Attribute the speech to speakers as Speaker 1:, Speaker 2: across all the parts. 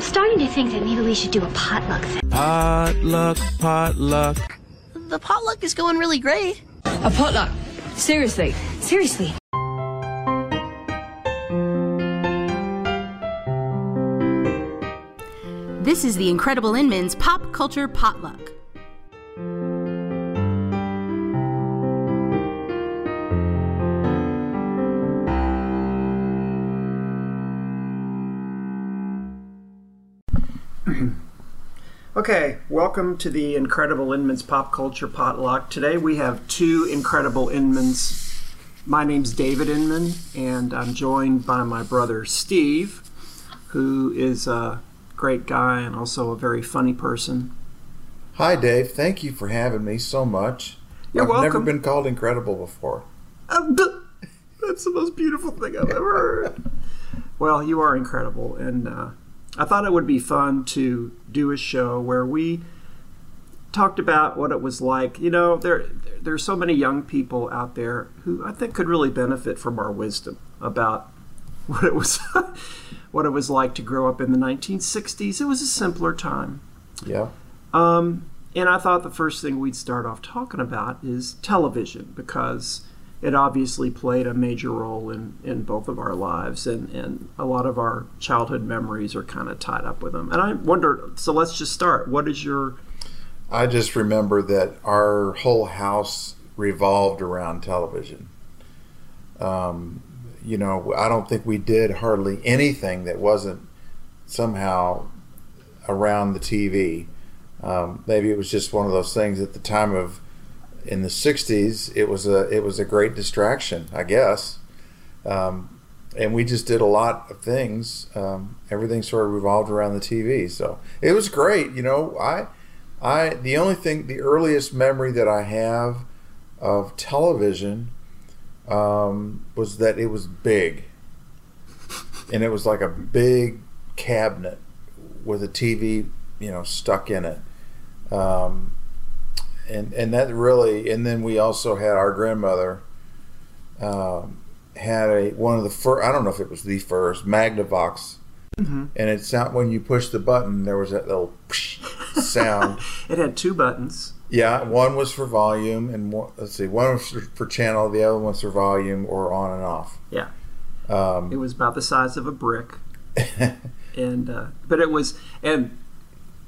Speaker 1: I'm starting to think that maybe we should do a potluck thing.
Speaker 2: Potluck, potluck.
Speaker 3: The potluck is going really great.
Speaker 4: A potluck? Seriously?
Speaker 1: Seriously.
Speaker 5: This is the Incredible Inman's Pop Culture Potluck.
Speaker 6: Okay, welcome to the Incredible Inman's Pop Culture Potluck. Today we have two incredible Inmans. My name's David Inman, and I'm joined by my brother Steve, who is a great guy and also a very funny person.
Speaker 7: Hi, Dave. Thank you for having me so much.
Speaker 6: You're
Speaker 7: I've never been called incredible before.
Speaker 6: Um, That's the most beautiful thing I've ever heard. Well, you are incredible, and uh, I thought it would be fun to do a show where we talked about what it was like. You know, there there's so many young people out there who I think could really benefit from our wisdom about what it was what it was like to grow up in the 1960s. It was a simpler time.
Speaker 7: Yeah.
Speaker 6: Um, and I thought the first thing we'd start off talking about is television because it obviously played a major role in, in both of our lives, and, and a lot of our childhood memories are kind of tied up with them. And I wonder, so let's just start. What is your.
Speaker 7: I just remember that our whole house revolved around television. Um, you know, I don't think we did hardly anything that wasn't somehow around the TV. Um, maybe it was just one of those things at the time of in the '60s. It was a it was a great distraction, I guess. Um, and we just did a lot of things. Um, everything sort of revolved around the TV, so it was great. You know, I, I the only thing, the earliest memory that I have of television um, was that it was big, and it was like a big cabinet with a TV, you know, stuck in it. Um, and and that really, and then we also had our grandmother. Um, had a one of the first. I don't know if it was the first Magnavox, and it sound when you push the button, there was that little sound.
Speaker 6: It had two buttons.
Speaker 7: yeah, one was for volume, and one, let's see, one was for, for channel, the other one's for volume or on and off.
Speaker 6: Yeah.
Speaker 7: Um,
Speaker 6: It was about the size of a brick. and uh, but it was and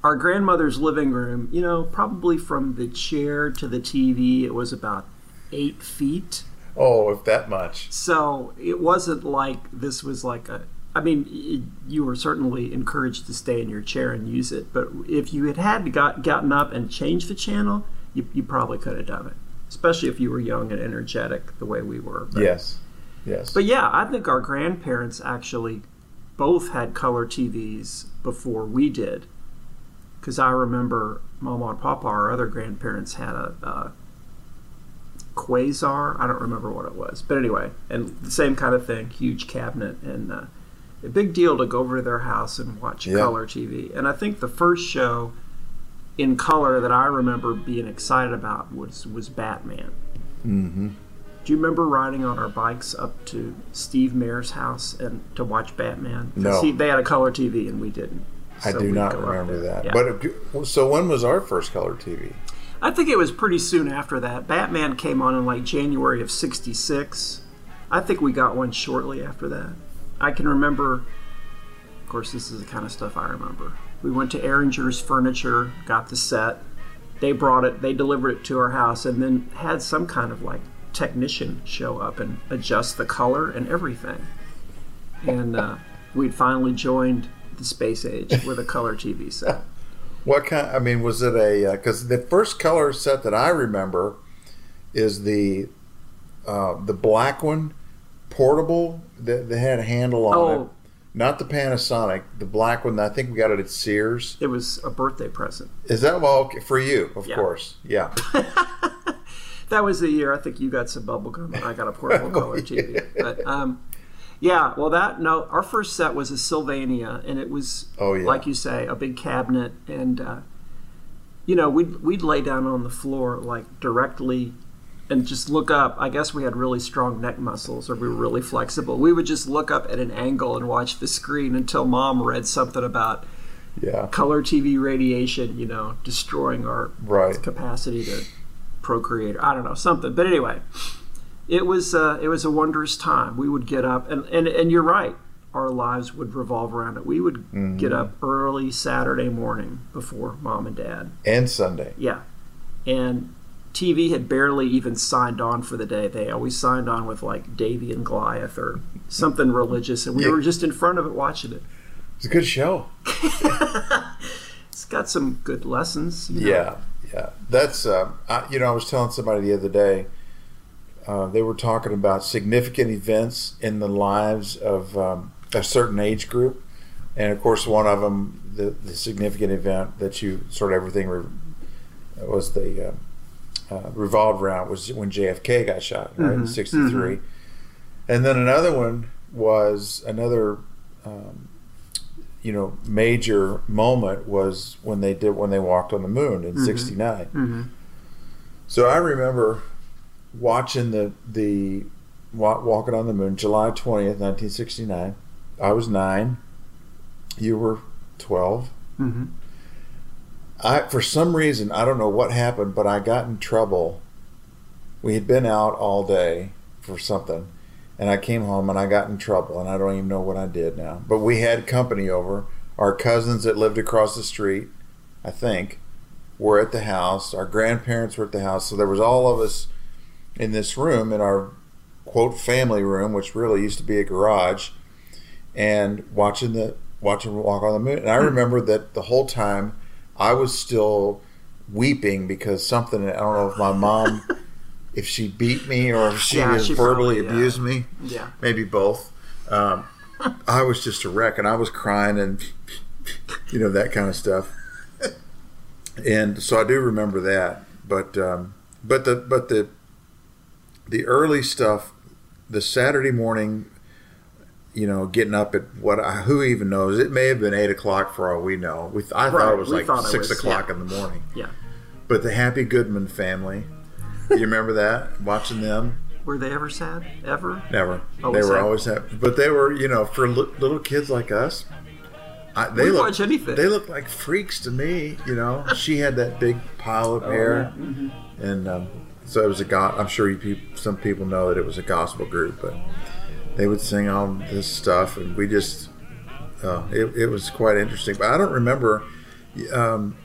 Speaker 6: our grandmother's living room you know probably from the chair to the tv it was about eight feet
Speaker 7: oh, if that much.
Speaker 6: so it wasn't like this was like a i mean y- you were certainly encouraged to stay in your chair and use it but if you had had got, gotten up and changed the channel you, you probably could have done it especially if you were young and energetic the way we were But-
Speaker 7: Yes, yes.
Speaker 6: but yeah, I think our grandparents actually both had color TVs before we did. Because I remember Mama and Papa, our other grandparents, had a, a Quasar. I don't remember what it was. But anyway, and the same kind of thing huge cabinet. And uh, a big deal to go over to their house and watch
Speaker 7: Yeah.
Speaker 6: color TV. And I think the first show in color that I remember being excited about was, was Batman.
Speaker 7: hmm
Speaker 6: Do you remember riding on our bikes up to Steve Mayer's house and to watch Batman?
Speaker 7: No.
Speaker 6: he- they had a color TV and we didn't.
Speaker 7: I
Speaker 6: So
Speaker 7: do not remember that.
Speaker 6: Yeah.
Speaker 7: But so when was our first color TV?
Speaker 6: I think it was pretty soon after that. Batman came on in like January of '66. I think we got one shortly after that. I can remember. Of course, this is the kind of stuff I remember. We went to Ehringer's Furniture, got the set. They brought it. They delivered it to our house, and then had some kind of like technician show up and adjust the color and everything. And uh, we'd finally joined the space age with a color TV set.
Speaker 7: What kind? I mean, was it a? Because the first color set that I remember is the uh, the black one, portable that, that had a handle on
Speaker 6: Oh.
Speaker 7: it. Not the Panasonic, the black one. I think we got it at Sears.
Speaker 6: It was a birthday present.
Speaker 7: Is that well okay, for you? Of
Speaker 6: Yeah.
Speaker 7: course, yeah.
Speaker 6: That was the year I think you got some bubble gum and I got a portable color TV. But um, yeah, well, that no, our first set was a Sylvania, and it was
Speaker 7: Oh, yeah.
Speaker 6: like you say, a big cabinet, and uh, you know we'd we'd lay down on the floor like directly. And just look up. I guess we had really strong neck muscles, or we were really flexible. We would just look up at an angle and watch the screen until mom read something about
Speaker 7: Yeah.
Speaker 6: color TV radiation, you know, destroying our
Speaker 7: Right.
Speaker 6: capacity to procreate. I don't know something, but anyway, it was uh, it was a wondrous time. We would get up, and and and you're right. Our lives would revolve around it. We would
Speaker 7: Mm-hmm.
Speaker 6: get up early Saturday morning before mom and dad.
Speaker 7: And Sunday.
Speaker 6: Yeah, and TV had barely even signed on for the day. They always signed on with like Davey and Goliath or something religious, and we
Speaker 7: Yeah.
Speaker 6: were just in front of it watching it.
Speaker 7: It's a good show.
Speaker 6: It's got some good lessons. you know.
Speaker 7: Yeah, yeah. That's uh, I, you know, I was telling somebody the other day. Uh, they were talking about significant events in the lives of um, a certain age group, and of course, one of them, the, the significant event that you sort of everything re- was the uh, uh, revolved around was when JFK got shot, right? In '63, and then another one was another. Um, you know, major moment was when they did when they walked on the moon in '69. So I remember watching the the walking on the moon, July twentieth, nineteen sixty nine. I was nine. You were 12
Speaker 6: Mhm.
Speaker 7: I for some reason I don't know what happened, but I got in trouble. We had been out all day for something, and I came home and I got in trouble, and I don't even know what I did now. But we had company over. Our cousins that lived across the street, I think, were at the house. Our grandparents were at the house, so there was all of us in this room in our quote family room, which really used to be a garage, and watching the watching Walk on the Moon. And I remember that the whole time I was still weeping because something I don't know if my mom if she beat me or if she
Speaker 6: Yeah, she
Speaker 7: verbally
Speaker 6: probably, yeah.
Speaker 7: abused me,
Speaker 6: Yeah.
Speaker 7: maybe both. Um, I was just a wreck, and I was crying and you know that kind of stuff. And so I do remember that, but um, but the but the the early stuff, the Saturday morning, you know, getting up at what I, who even knows? It may have been eight o'clock for all we know. We I thought it was
Speaker 6: we
Speaker 7: like six
Speaker 6: was-
Speaker 7: o'clock
Speaker 6: yeah.
Speaker 7: in the morning.
Speaker 6: Yeah.
Speaker 7: But the Happy Goodman family, you remember that? Watching them.
Speaker 6: Were they ever sad? Ever?
Speaker 7: Never.
Speaker 6: Always
Speaker 7: they were
Speaker 6: happy.
Speaker 7: always happy. But they were, you know, for li- little kids like us, I, they
Speaker 6: We'd
Speaker 7: look,
Speaker 6: watch anything.
Speaker 7: They look like freaks to me. You know, she had that big pile
Speaker 6: Oh,
Speaker 7: of hair,
Speaker 6: Mm-hmm.
Speaker 7: and um, so it was a go- I'm sure you some people know that it was a gospel group, but they would sing all this stuff, and we just, uh, it, it was quite interesting. But I don't remember. Um,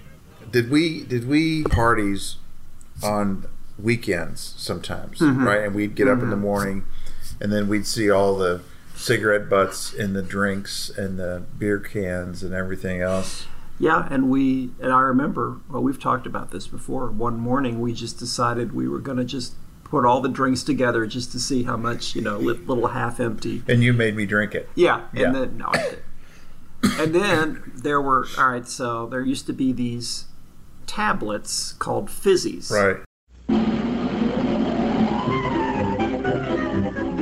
Speaker 7: did we did we parties on weekends sometimes,
Speaker 6: Mm-hmm.
Speaker 7: right? And we'd get up in the morning, and then we'd see all the cigarette butts and the drinks and the beer cans and everything else.
Speaker 6: Yeah, and we and I remember. Well, we've talked about this before. One morning, we just decided we were going to just put all the drinks together just to see how much you know, little half empty.
Speaker 7: And you made me drink it.
Speaker 6: Yeah, and
Speaker 7: Yeah.
Speaker 6: then no, and then there were all right. So there used to be these tablets called fizzies.
Speaker 7: Right.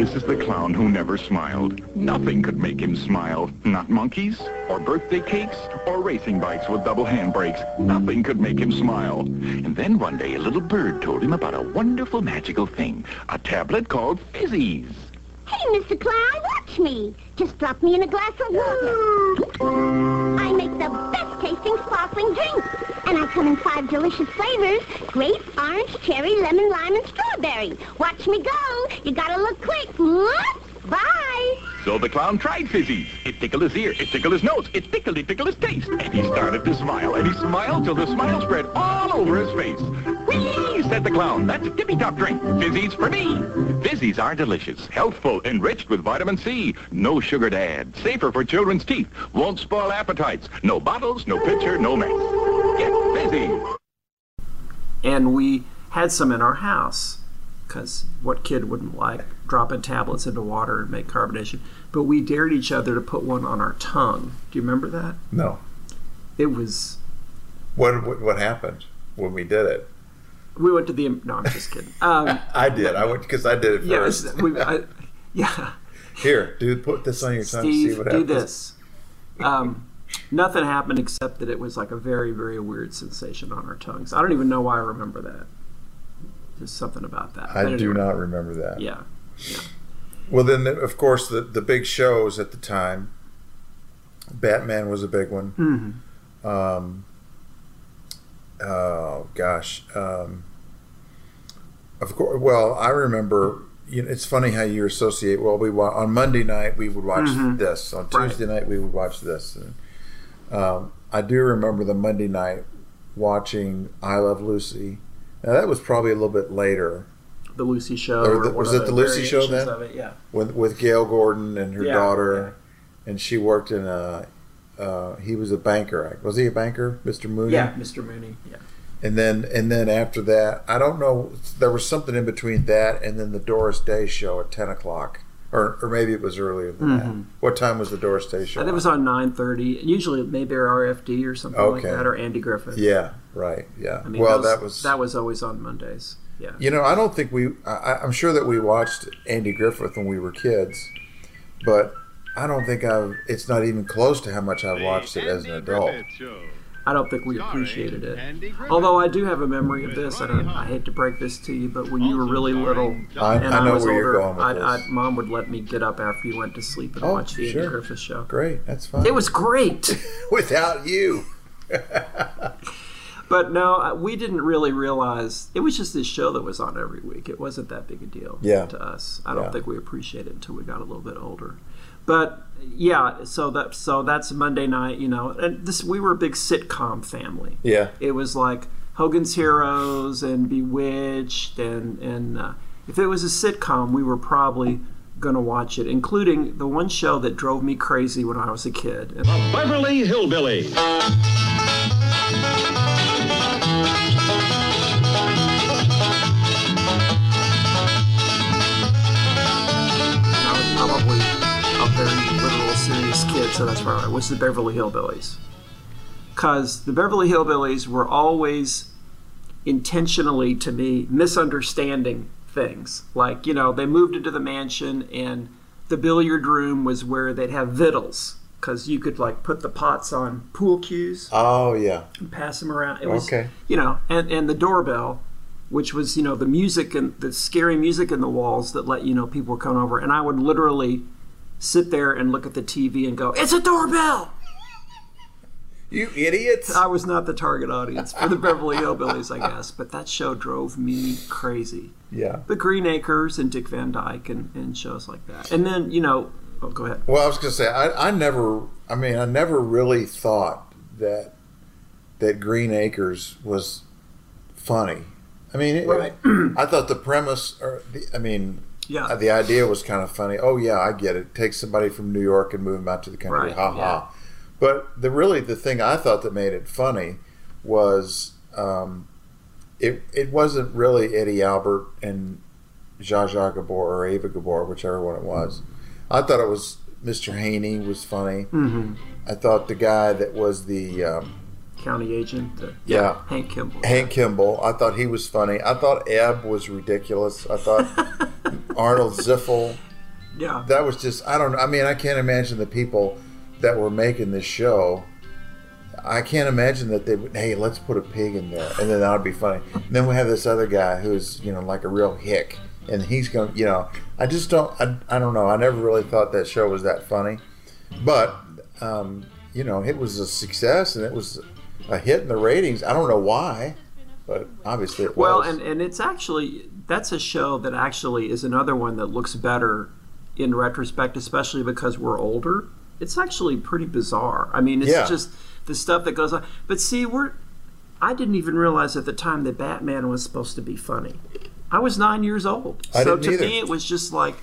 Speaker 8: This is the clown who never smiled. Nothing could make him smile. Not monkeys, or birthday cakes, or racing bikes with double handbrakes. Nothing could make him smile. And then one day a little bird told him about a wonderful magical thing. A tablet called Fizzies.
Speaker 9: Hey, Mr. Clown, watch me. Just drop me in a glass of water. I make the best tasting sparkling drink. And I come in five delicious flavors. Grape, orange, cherry, lemon, lime, and strawberry. Watch me go. You gotta look quick. Whoop. Bye.
Speaker 8: So the clown tried Fizzies. It tickled his ear, it tickled his nose, it tickled, it tickled his taste. And he started to smile, and he smiled till the smile spread all over his face. Whee, said the clown. That's a tippy-top drink. Fizzies for me. Fizzies are delicious, healthful, enriched with vitamin C. No sugar to add. Safer for children's teeth. Won't spoil appetites. No bottles, no pitcher, no mess. Get fizzy.
Speaker 6: and we had some in our house because what kid wouldn't like dropping tablets into water and make carbonation? But we dared each other to put one on our tongue. Do you remember that?
Speaker 7: No.
Speaker 6: It was.
Speaker 7: What what, what happened when we did it?
Speaker 6: We went to the. No, I'm just kidding. Um,
Speaker 7: I did. I went because I did it
Speaker 6: yes,
Speaker 7: first.
Speaker 6: we, I, yeah.
Speaker 7: Here, dude, put this on your tongue. to see what
Speaker 6: do
Speaker 7: happens.
Speaker 6: this. Um, nothing happened except that it was like a very, very weird sensation on our tongues. I don't even know why I remember that. There's something about that.
Speaker 7: I do not remember that.
Speaker 6: Yeah.
Speaker 7: Well, then, the, of course, the, the big shows at the time. Batman was a big one. Um, oh gosh. Um, of course. Well, I remember. You know, it's funny how you associate. Well, we wa- on Monday night we would watch
Speaker 6: Mhm.
Speaker 7: this. On
Speaker 6: Right.
Speaker 7: Tuesday night we would watch this. And, um, I do remember the Monday night watching I Love Lucy. Now that was probably a little bit later
Speaker 6: The Lucy Show.
Speaker 7: Or the- was it the Lucy Show then?
Speaker 6: Of it, yeah.
Speaker 7: with with Gale Gordon and her
Speaker 6: Yeah,
Speaker 7: daughter, and she worked in a. Uh, he was a banker. Act. Was he a banker, Mr. Mooney?
Speaker 6: Yeah, Mr. Mooney. Yeah.
Speaker 7: And then and then after that, I don't know. There was something in between that and then the Doris Day show at ten o'clock, or or maybe it was earlier than that.
Speaker 6: Mhm.
Speaker 7: What time was the Doris Day show?
Speaker 6: I think it was on nine thirty. Usually, maybe RFD or something like that, or Andy Griffith.
Speaker 7: Yeah, right. Yeah.
Speaker 6: I mean,
Speaker 7: well,
Speaker 6: those-
Speaker 7: that was
Speaker 6: that was always on Mondays. Yeah.
Speaker 7: You know, I don't think we. I, I'm sure that we watched Andy Griffith when we were kids, but I don't think I've. It's not even close to how much I've watched it as an adult.
Speaker 6: I don't think we appreciated it. Although I do have a memory of this, and I, I hate to break this to you, but when you were really little,
Speaker 7: I-
Speaker 6: and
Speaker 7: I know
Speaker 6: was
Speaker 7: where you're
Speaker 6: older,
Speaker 7: going
Speaker 6: I. I, mom would let me get up after you went to sleep and
Speaker 7: Oh,
Speaker 6: watch the
Speaker 7: sure.
Speaker 6: Andy Griffith show.
Speaker 7: Great, that's fine.
Speaker 6: It was great.
Speaker 7: without you.
Speaker 6: But no, uh, we didn't really realize it was just this show that was on every week. It wasn't that big a deal
Speaker 7: Yeah.
Speaker 6: to us. I don't
Speaker 7: Yeah.
Speaker 6: think we appreciated it until we got a little bit older. But yeah, so that so that's Monday night, you know. And this we were a big sitcom family.
Speaker 7: Yeah.
Speaker 6: It was like Hogan's Heroes and Bewitched and and uh, if it was a sitcom, we were probably going to watch it, including the one show that drove me crazy when I was a kid. And-
Speaker 8: Beverly Hillbillies.
Speaker 6: So that's why I was the Beverly Hillbillies. Because the Beverly Hillbillies were always intentionally, to me, misunderstanding things. Like, you know, they moved into the mansion and the billiard room was where they'd have victuals. Because you could, like, put the pots on pool cues
Speaker 7: Oh yeah.
Speaker 6: and pass them around. It was,
Speaker 7: Okay.
Speaker 6: you know, and, and the doorbell, which was, you know, the music and the scary music in the walls that let you know people were coming over. And I would literally sit there and look at the TV and go, "It's a doorbell."
Speaker 7: You idiots.
Speaker 6: I was not the target audience for the Beverly Hillbillies, I guess, but that show drove me crazy.
Speaker 7: Yeah.
Speaker 6: The Green Acres and Dick Van Dyke and, and shows like that. And then, you know, oh, go ahead.
Speaker 7: Well, I was going to say I, I never. I mean, I never really thought that that Green Acres was funny. I mean, it,
Speaker 6: Right.
Speaker 7: I thought the premise, or the, I mean,
Speaker 6: Yeah.
Speaker 7: uh, the idea was kind of funny. Oh yeah, I get it. Take somebody from New York and move them out to the country.
Speaker 6: Right,
Speaker 7: Ha ha.
Speaker 6: yeah.
Speaker 7: But the really the thing I thought that made it funny was um, it it wasn't really Eddie Albert and Zsa Zsa Gabor or Ava Gabor, whichever one it was. I thought it was Mr. Haney was funny.
Speaker 6: Mm-hmm.
Speaker 7: I thought the guy that was the um,
Speaker 6: County agent. Uh,
Speaker 7: Yeah.
Speaker 6: Hank Kimball.
Speaker 7: Hank Kimball. I thought he was funny. I thought Eb was ridiculous. I thought Arnold Ziffel.
Speaker 6: Yeah.
Speaker 7: That was just I don't. I mean, I can't imagine the people that were making this show. I can't imagine that they would. Hey, let's put a pig in there, and then that would be funny. And then we have this other guy who's you know like a real hick, and he's going. You know, I just don't. I, I don't know. I never really thought that show was that funny, but um, you know, it was a success, and it was a hit in the ratings. I don't know why, but obviously it
Speaker 6: Well,
Speaker 7: was.
Speaker 6: and, and it's actually that's a show that actually is another one that looks better in retrospect, especially because we're older. It's actually pretty bizarre. I mean, it's
Speaker 7: Yeah.
Speaker 6: just the stuff that goes on. But see, we're I didn't even realize at the time that Batman was supposed to be funny. I was nine years old,
Speaker 7: I
Speaker 6: so to
Speaker 7: either.
Speaker 6: me it was just like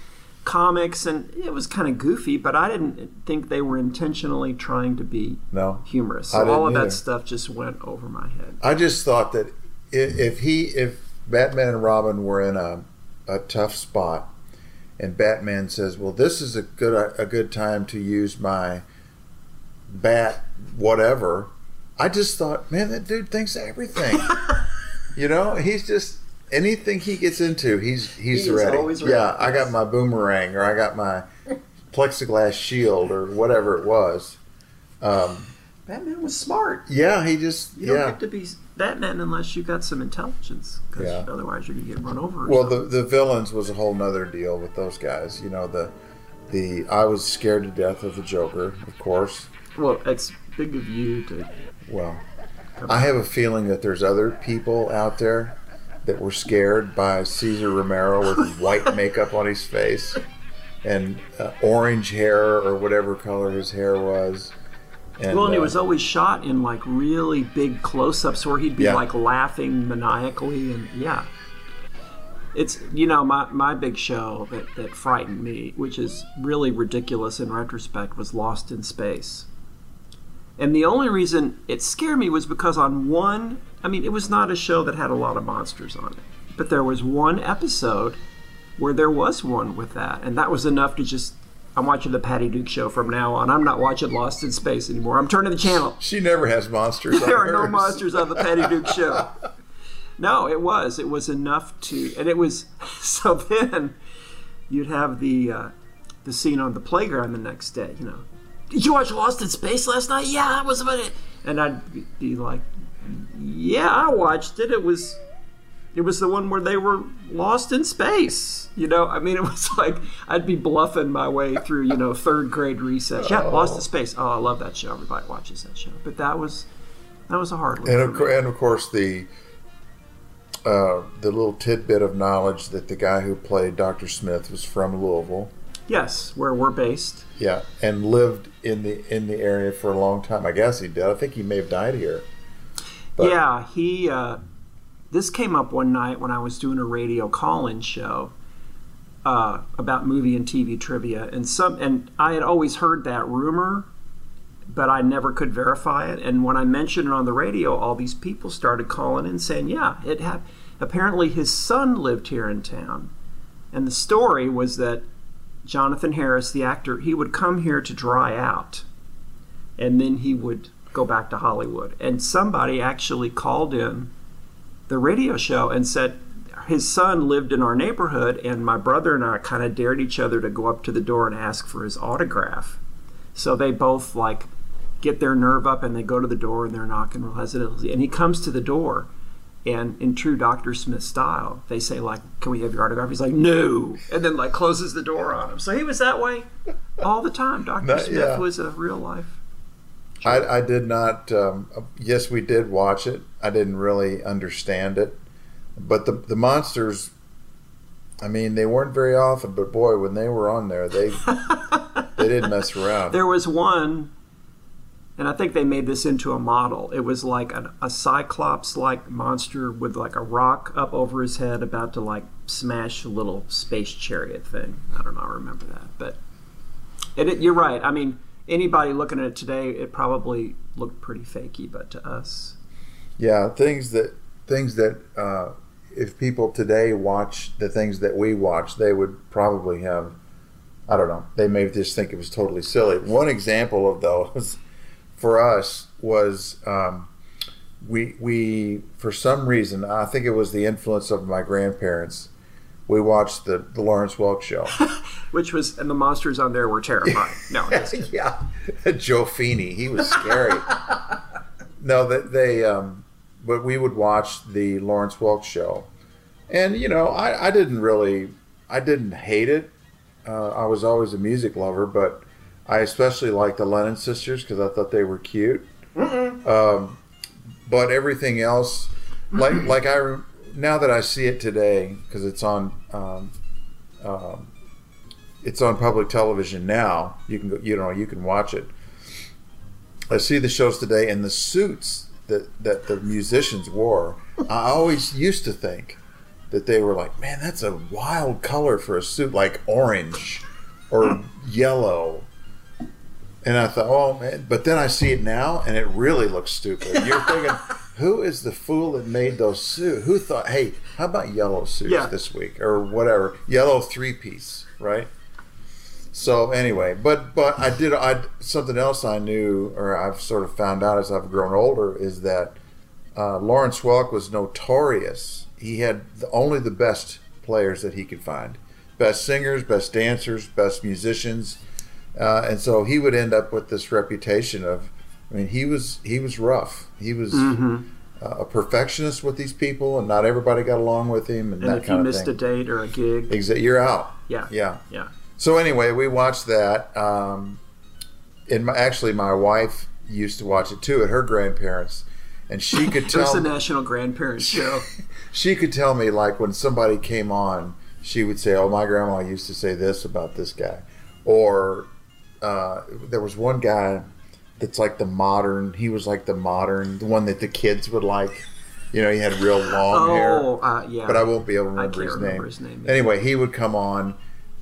Speaker 6: comics, and it was kind of goofy. But I didn't think they were intentionally trying to be
Speaker 7: no,
Speaker 6: humorous. So all of
Speaker 7: either.
Speaker 6: that stuff just went over my head.
Speaker 7: I just thought that if he, if Batman and Robin were in a, a tough spot, and Batman says, "Well, this is a good a good time to use my bat, whatever," I just thought, man, that dude thinks everything. you know, he's just anything he gets into, he's he's
Speaker 6: He is
Speaker 7: ready.
Speaker 6: always
Speaker 7: Yeah,
Speaker 6: ready,
Speaker 7: I got my boomerang, or I got my plexiglass shield, or whatever it was. Um,
Speaker 6: Batman was smart.
Speaker 7: yeah, he just
Speaker 6: You don't
Speaker 7: yeah.
Speaker 6: get to be Batman unless you got some intelligence, because
Speaker 7: Yeah.
Speaker 6: otherwise you're gonna get run over.
Speaker 7: Well,
Speaker 6: something.
Speaker 7: the the villains was a whole nother deal with those guys. You know, the the I was scared to death of the Joker, of course.
Speaker 6: well, it's big of you to.
Speaker 7: Well, I have a feeling that there's other people out there that were scared by Cesar Romero with white makeup on his face and uh, orange hair or whatever color his hair was. And,
Speaker 6: well, and it
Speaker 7: uh,
Speaker 6: was always shot in like really big close-ups where he'd be
Speaker 7: Yeah.
Speaker 6: like laughing maniacally, and yeah. It's you know my, my big show that, that frightened me, which is really ridiculous in retrospect, was Lost in Space. And the only reason it scared me was because on one, I mean, it was not a show that had a lot of monsters on it, but there was one episode where there was one with that, and that was enough to just. I'm watching the Patty Duke show from now on. I'm not watching Lost in Space anymore. I'm turning the channel.
Speaker 7: she never has monsters. on
Speaker 6: There are no monsters on the Patty Duke show. No, it was. It was enough to, and it was. So then, you'd have the uh, the scene on the playground the next day. You know, did you watch Lost in Space last night? Yeah, that was about it. And I'd be- like, Yeah, I watched it. It was. It was the one where they were lost in space. You know, I mean, it was like I'd be bluffing my way through, you know, third grade recess. Yeah, Lost in Space. Oh, I love that show. Everybody watches that show. But that was that was a hard one.
Speaker 7: And of, and of course, the uh, the little tidbit of knowledge that the guy who played Dr. Smith was from Louisville.
Speaker 6: Yes, where we're based.
Speaker 7: Yeah, and lived in the in the area for a long time. I guess he did. I think he may have died here. But-
Speaker 6: yeah, he. Uh, this came up one night when I was doing a radio call-in show uh, about movie and TV trivia, and some, and I had always heard that rumor, but I never could verify it. And when I mentioned it on the radio, all these people started calling in saying, "Yeah, it happened." Apparently, his son lived here in town, and the story was that Jonathan Harris, the actor, he would come here to dry out, and then he would go back to Hollywood. And somebody actually called in the radio show and said his son lived in our neighborhood, and my brother and I kind of dared each other to go up to the door and ask for his autograph. So they both like get their nerve up and they go to the door and they're knocking real hesitantly. And he comes to the door, and in true Dr. Smith style, they say like, "Can we have your autograph?" He's like, "No," and then like closes the door on him. So he was that way all the time. Dr.
Speaker 7: That-
Speaker 6: Smith
Speaker 7: yeah.
Speaker 6: was a real life.
Speaker 7: I, I did not. Um, yes, we did watch it. I didn't really understand it, but the the monsters. I mean, they weren't very often, but boy, when they were on there, they they didn't mess around.
Speaker 6: There was one, and I think they made this into a model. It was like a, a cyclops-like monster with like a rock up over his head, about to like smash a little space chariot thing. I don't know. I remember that, but it, it, you're right. I mean, anybody looking at it today, it probably looked pretty fakey, but to us,
Speaker 7: Yeah, things that things that uh, if people today watch the things that we watch, they would probably have. I don't know. They may just think it was totally silly. One example of those for us was um, we we for some reason I think it was the influence of my grandparents. We watched the, the Lawrence Welk show.
Speaker 6: which was, and the monsters on there were terrifying. No,
Speaker 7: yeah, Joe Feeney, he was scary. no, that they, um, but we would watch the Lawrence Welk show, and you know, I, I didn't really, I didn't hate it. Uh, I was always a music lover, but I especially liked the Lennon sisters because I thought they were cute. Um, but everything else, like like I now that I see it today because it's on. Um, um, it's on public television now. You can go, you know, you can watch it. I see the shows today, and the suits that that the musicians wore. I always used to think that they were like, man, that's a wild color for a suit, like orange or yellow. And I thought, oh man, but then I see it now, and it really looks stupid. You're thinking, who is the fool that made those suits? Who thought, hey, how about yellow suits
Speaker 6: Yeah.
Speaker 7: this week or whatever, yellow three piece, right? So anyway, but but I did I something else I knew or I've sort of found out as I've grown older is that uh, Lawrence Welk was notorious. He had the, only the best players that he could find, best singers, best dancers, best musicians, uh, and so he would end up with this reputation of. I mean, he was he was rough. He was uh, a perfectionist with these people, and not everybody got along with him, and,
Speaker 6: and if you missed
Speaker 7: thing.
Speaker 6: a date or a gig,
Speaker 7: Exa- you're out.
Speaker 6: yeah,
Speaker 7: Yeah.
Speaker 6: yeah.
Speaker 7: So anyway, we watched that. Um, and my, actually, my wife used to watch it too at her grandparents, and she could tell
Speaker 6: the National Grandparents Show.
Speaker 7: she could tell me like when somebody came on, she would say, "Oh, my grandma used to say this about this guy," or uh, there was one guy that's like the modern. He was like the modern, the one that the kids would like. You know, he had real long hair.
Speaker 6: Oh, uh, yeah.
Speaker 7: But I won't be able to remember,
Speaker 6: can't
Speaker 7: his,
Speaker 6: remember
Speaker 7: name.
Speaker 6: his name.
Speaker 7: Anyway, he would come on,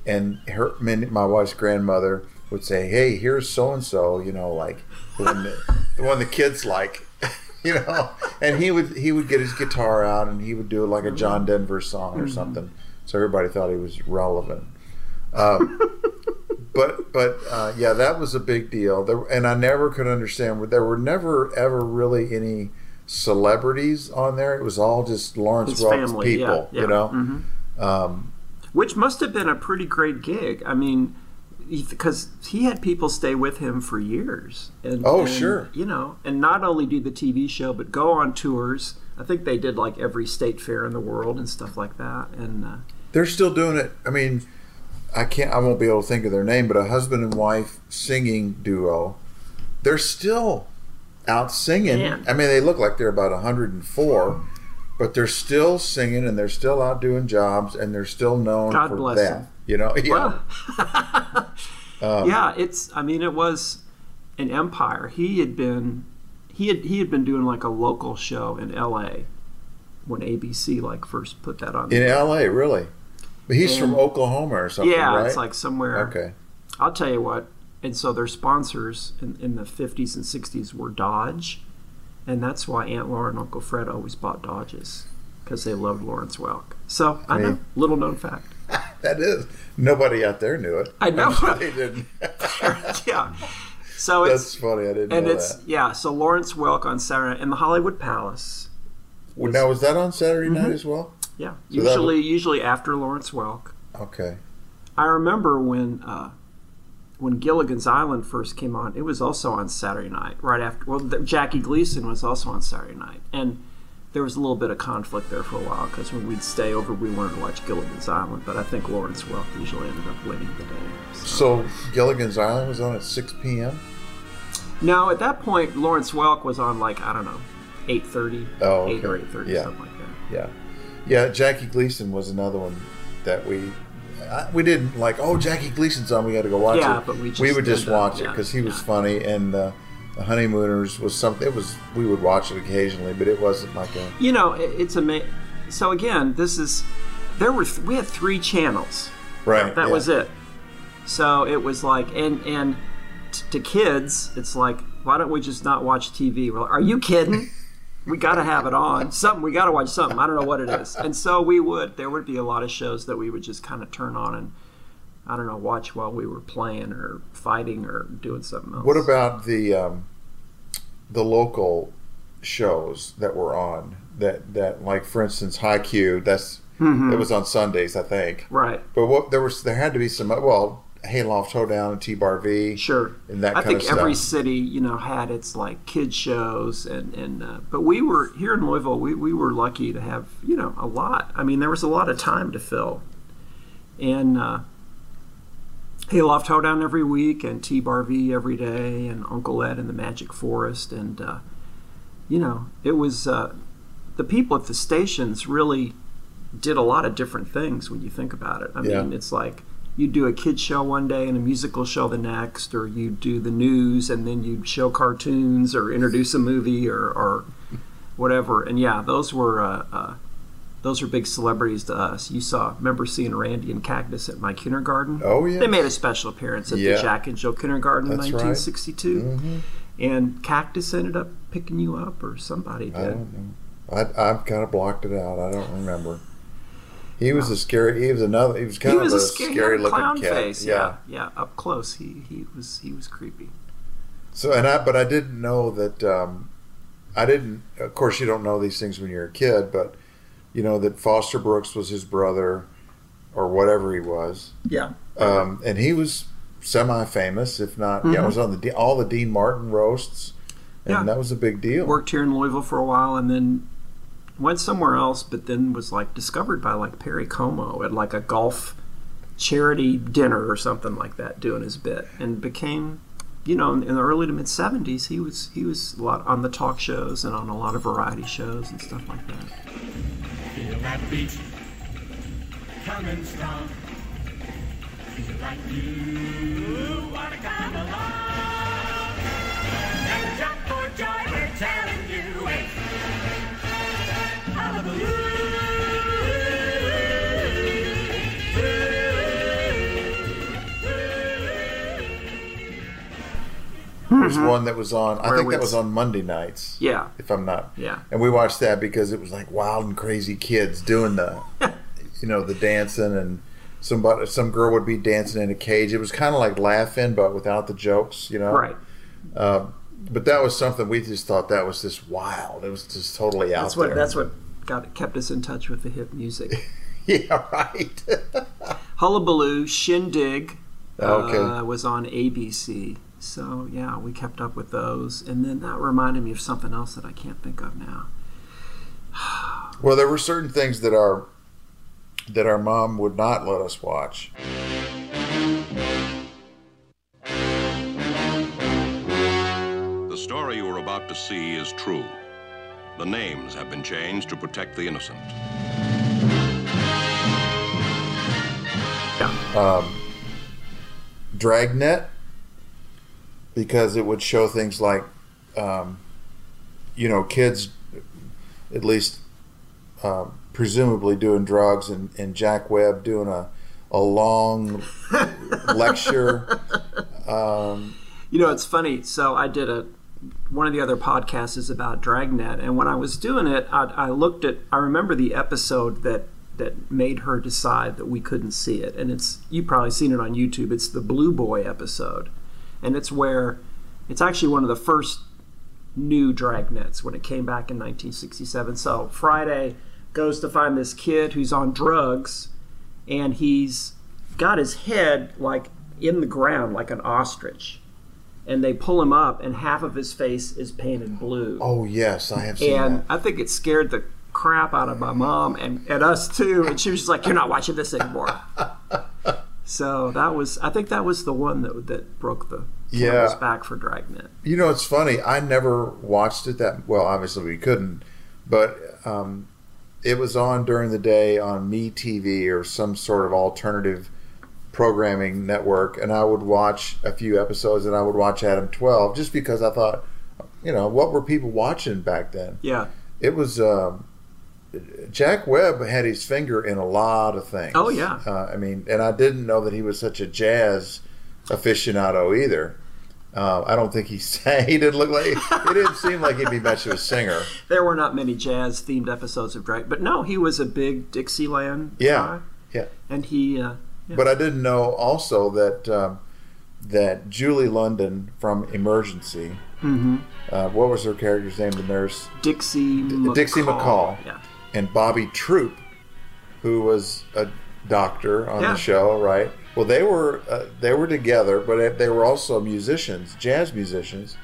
Speaker 7: and her, my wife's grandmother would say, "Hey, here's so and so." You know, like the one that, the one the kids like. You know, and he would he would get his guitar out and he would do like a John Denver song or something, so everybody thought he was relevant. Um, but but uh, yeah, that was a big deal. There, and I never could understand. Where there were never ever really any celebrities on there. It was all just Lawrence
Speaker 6: His
Speaker 7: Welk's
Speaker 6: family, yeah,
Speaker 7: people.
Speaker 6: yeah.
Speaker 7: You know,
Speaker 6: Mhm.
Speaker 7: um,
Speaker 6: Which must have been a pretty great gig. I mean, because he had people stay with him for years. And,
Speaker 7: Oh,
Speaker 6: and,
Speaker 7: sure.
Speaker 6: You know, and not only do the TV show, but go on tours. I think they did like every state fair in the world and stuff like that. And uh,
Speaker 7: they're still doing it. I mean, I can't. I won't be able to think of their name, but a husband and wife singing duo. They're still out singing. I mean, they look like they're about 104, but they're still singing and they're still out doing jobs and they're still known
Speaker 6: God
Speaker 7: for
Speaker 6: bless
Speaker 7: that.
Speaker 6: them.
Speaker 7: You know, yeah.
Speaker 6: Well,
Speaker 7: Um,
Speaker 6: yeah, it's. I mean, it was an empire. He had been, he had he had been doing like a local show in L.A. when ABC like first put that on.
Speaker 7: in L.A. Really, but he's from Oklahoma or something,
Speaker 6: yeah,
Speaker 7: right?
Speaker 6: it's like somewhere.
Speaker 7: okay.
Speaker 6: I'll tell you what. And so their sponsors in, in the 50s and 60s were Dodge, and that's why Aunt Laura and Uncle Fred always bought Dodges because they loved Lawrence Welk. So I know,
Speaker 7: Hey.
Speaker 6: little known fact.
Speaker 7: That is nobody out there knew it.
Speaker 6: I know.
Speaker 7: They didn't.
Speaker 6: yeah. So
Speaker 7: That's
Speaker 6: it's
Speaker 7: funny. I didn't know.
Speaker 6: and it's
Speaker 7: that.
Speaker 6: yeah. So Lawrence Welk on Saturday in the Hollywood Palace.
Speaker 7: Well, now was that on Saturday night
Speaker 6: Mhm.
Speaker 7: as well?
Speaker 6: Yeah,
Speaker 7: So
Speaker 6: usually usually after Lawrence Welk.
Speaker 7: Okay.
Speaker 6: I remember when uh, when Gilligan's Island first came on. It was also on Saturday night, right after. Well, the, Jackie Gleason was also on Saturday night, and there was a little bit of conflict there for a while because when we'd stay over, we wanted to watch Gilligan's Island, but I think Lawrence Welk usually ended up winning the day.
Speaker 7: So Gilligan's Island was on at 6 p.m.
Speaker 6: Now at that point, Lawrence Welk was on like I don't know, eight thirty,
Speaker 7: Oh,
Speaker 6: eight or
Speaker 7: okay.
Speaker 6: eight thirty,
Speaker 7: Yeah.
Speaker 6: something like that.
Speaker 7: Yeah, yeah. Jackie Gleason was another one that we we didn't like. Oh, Jackie Gleason's on. We got to go watch
Speaker 6: Yeah,
Speaker 7: it.
Speaker 6: but we just
Speaker 7: would just
Speaker 6: up-
Speaker 7: watch it
Speaker 6: yeah,
Speaker 7: because he was funny, and uh, the Honeymooners was something. It was we would watch it occasionally, but it wasn't like a
Speaker 6: You know, it, it's amazing. So again, this is there were th- we had three channels.
Speaker 7: right.
Speaker 6: That
Speaker 7: yeah.
Speaker 6: was it. So it was like, and and t- to kids, it's like, why don't we just not watch TV? We're like, are you kidding? We got to have it on. Something we got to watch something. I don't know what it is. And so we would. There would be a lot of shows that we would just kind of turn on and I don't know, watch while we were playing or fighting or doing something else.
Speaker 7: What about the um, the local shows that were on? That that like for instance, High Q. That's
Speaker 6: Mhm.
Speaker 7: it was on Sundays, I think.
Speaker 6: Right.
Speaker 7: But what there was there had to be some well Hayloft Hoedown and T Bar V.
Speaker 6: Sure.
Speaker 7: And that
Speaker 6: I think every city, you know, had its like kid shows, and and uh, but we were here in Louisville. We we were lucky to have you know a lot. I mean, there was a lot of time to fill, and uh, Hayloft Hoedown every week, and T Bar V every day, and Uncle Ed in the Magic Forest, and uh, you know, it was uh, the people at the stations really did a lot of different things when you think about it. I
Speaker 7: Yeah.
Speaker 6: mean, it's like you do a kid show one day and a musical show the next, or you do the news and then you'd show cartoons or introduce a movie or, or whatever. And yeah, those were uh, uh, those were big celebrities to us. You saw, remember seeing Randy and Cactus at my kindergarten?
Speaker 7: Oh, yeah.
Speaker 6: They made a special appearance at
Speaker 7: Yeah.
Speaker 6: the Jack and Jill Kindergarten in
Speaker 7: That's right.
Speaker 6: 1962,
Speaker 7: Mhm.
Speaker 6: and Cactus ended up picking you up, or somebody did.
Speaker 7: I. I I've kind of blocked it out. I don't remember. He was a scary. He was another. He was kind
Speaker 6: he
Speaker 7: of
Speaker 6: was
Speaker 7: a,
Speaker 6: scary,
Speaker 7: scary looking
Speaker 6: clown
Speaker 7: cat.
Speaker 6: face. Yeah. yeah, up close. He he was he was creepy.
Speaker 7: So and I, but I didn't know that. Um, I didn't. Of course, you don't know these things when you're a kid, but you know that Foster Brooks was his brother, or whatever he was.
Speaker 6: Yeah.
Speaker 7: Um, and he was semi-famous, if not. Yeah,
Speaker 6: Mhm.
Speaker 7: was on the all the Dean Martin roasts, and
Speaker 6: Yeah.
Speaker 7: that was a big deal.
Speaker 6: Worked here in Louisville for a while, and then went somewhere else. But then was like discovered by like Perry Como at like a golf charity dinner or something like that, doing his bit, and became you know, in the early to mid '70s, he was he was a lot on the talk shows and on a lot of variety shows and stuff like that.
Speaker 10: Feel that beat coming strong. Like you
Speaker 7: There's one that was on. I
Speaker 6: Where
Speaker 7: think that was on Monday nights.
Speaker 6: Yeah.
Speaker 7: if I'm not.
Speaker 6: Yeah.
Speaker 7: And we watched that because it was like wild and crazy kids doing the, you know, the dancing and somebody, some girl would be dancing in a cage. It was kind of like laughing, but without the jokes, you know.
Speaker 6: Right.
Speaker 7: Uh, but that was something we just thought that was just wild. It was just totally out
Speaker 6: That's what
Speaker 7: there.
Speaker 6: that's what got kept us in touch with the hip music.
Speaker 7: yeah, right.
Speaker 6: Hullabaloo, Shindig
Speaker 7: Okay.
Speaker 6: uh, was on ABC. So yeah, we kept up with those, and then that reminded me of something else that I can't think of now.
Speaker 7: Well, there were certain things that our that our mom would not let us watch.
Speaker 11: The story you are about to see is true. The names have been changed to protect the innocent. Yeah.
Speaker 7: um, Dragnet because it would show things like, um, you know, kids at least uh, presumably doing drugs and, and Jack Webb doing a, a long lecture. Um,
Speaker 6: You know, it's funny. So I did a one of the other podcasts is about Dragnet, and when I was doing it, I, I looked at. I remember the episode that that made her decide that we couldn't see it, and it's you've probably seen it on YouTube. It's the Blue Boy episode, and it's where it's actually one of the first new Dragnets when it came back in 1967. So Friday goes to find this kid who's on drugs, and he's got his head like in the ground like an ostrich and they pull him up, and half of his face is painted blue.
Speaker 7: oh yes, I have seen
Speaker 6: and
Speaker 7: that.
Speaker 6: I think it scared the crap out of my mom and, and us too. And she was just like, "You're not watching this anymore." so that was, I think that was the one that that broke the
Speaker 7: Yeah.
Speaker 6: back for Dragnet.
Speaker 7: You know, it's funny. I never watched it that well. Obviously, we couldn't, but um, it was on during the day on Me TV or some sort of alternative programming network, and I would watch a few episodes, and I would watch Adam Twelve just because I thought, you know, what were people watching back then?
Speaker 6: Yeah.
Speaker 7: It was. Um, Jack Webb had his finger in a lot of things.
Speaker 6: Oh, yeah.
Speaker 7: Uh, I mean, and I didn't know that he was such a jazz aficionado either. Uh, I don't think he sang. He didn't look like. He didn't seem like he'd be much of a singer.
Speaker 6: There were not many jazz themed episodes of Drag, but no, he was a big Dixieland
Speaker 7: Yeah,
Speaker 6: guy,
Speaker 7: yeah.
Speaker 6: and he. Uh, yeah.
Speaker 7: But I didn't know also that um, that Julie London from Emergency.
Speaker 6: Mhm.
Speaker 7: Uh, what was her character's name? The nurse.
Speaker 6: Dixie McCall.
Speaker 7: Dixie McCall.
Speaker 6: Yeah.
Speaker 7: And Bobby Troup, who was a doctor on
Speaker 6: Yeah.
Speaker 7: the show, right? Well, they were uh, they were together, but they were also musicians, jazz musicians.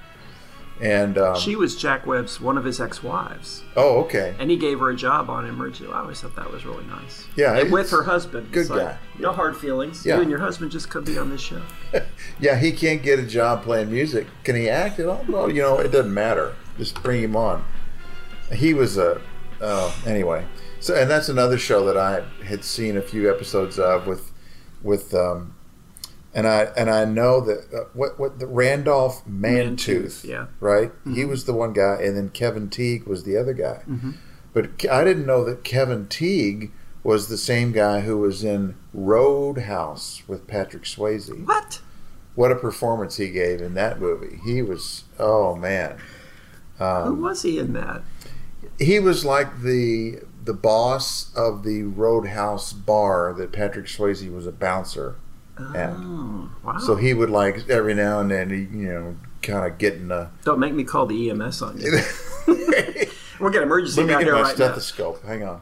Speaker 7: And um,
Speaker 6: she was Jack Webb's one of his ex-wives.
Speaker 7: oh, okay,
Speaker 6: and he gave her a job on Emergency. I always thought that was really nice.
Speaker 7: Yeah,
Speaker 6: and with her husband.
Speaker 7: good
Speaker 6: like,
Speaker 7: guy.
Speaker 6: No hard feelings.
Speaker 7: Yeah.
Speaker 6: You and your husband just could be on this show.
Speaker 7: yeah, he can't get a job playing music. Can he act at all? Well, you know, it doesn't matter. Just bring him on. He was a. Oh, anyway. So, and that's another show that I had seen a few episodes of with, with, um, and I and I know that uh, what what the Randolph Mantooth,
Speaker 6: yeah.
Speaker 7: right? He was the one guy, and then Kevin Tighe was the other guy.
Speaker 6: Mhm.
Speaker 7: But I didn't know that Kevin Tighe was the same guy who was in Roadhouse with Patrick Swayze.
Speaker 6: What?
Speaker 7: What a performance he gave in that movie. He was, oh man.
Speaker 6: Who
Speaker 7: Um,
Speaker 6: was he in that?
Speaker 7: He was like the the boss of the Roadhouse bar that Patrick Swayze was a bouncer at.
Speaker 6: Oh, wow.
Speaker 7: So he would like every now and then, he, you know, kind of getting in a.
Speaker 6: Don't make me call the EMS on you. We're getting emergency
Speaker 7: Let me get my
Speaker 6: right now.
Speaker 7: stethoscope. Hang on.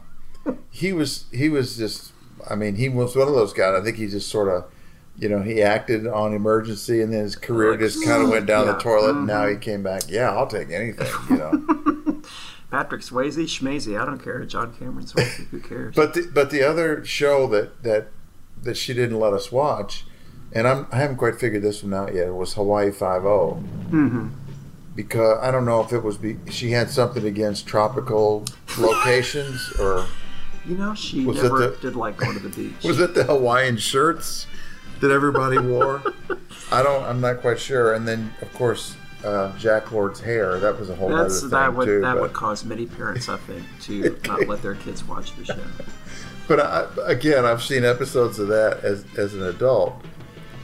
Speaker 7: He was he was just. I mean, he was one of those guys. I think he just sort of, you know, he acted on emergency, and then his career
Speaker 6: Like,
Speaker 7: just kind of went down the
Speaker 6: yeah.
Speaker 7: toilet. And now he mm-hmm. came back. Yeah, I'll take anything. You know.
Speaker 6: Patrick Swayze, Schmazy. I don't care. John Cameron Swayze. Who cares?
Speaker 7: But the, but the other show that that that she didn't let us watch, and I'm I haven't quite figured this one out yet. It was Hawaii Five O.
Speaker 6: Mm-hmm.
Speaker 7: Because I don't know if it was be, she had something against tropical locations or
Speaker 6: You know, she
Speaker 7: Was
Speaker 6: never
Speaker 7: the-
Speaker 6: did like going to the beach.
Speaker 7: was it the Hawaiian shirts that everybody wore? I don't. I'm not quite sure. And then of course uh, Jack Lord's hair. That was a whole
Speaker 6: That's
Speaker 7: other thing
Speaker 6: that would
Speaker 7: too.
Speaker 6: that
Speaker 7: but-
Speaker 6: would cause many parents, I think, to not let their kids watch the show.
Speaker 7: But I, again, I've seen episodes of that as as an adult,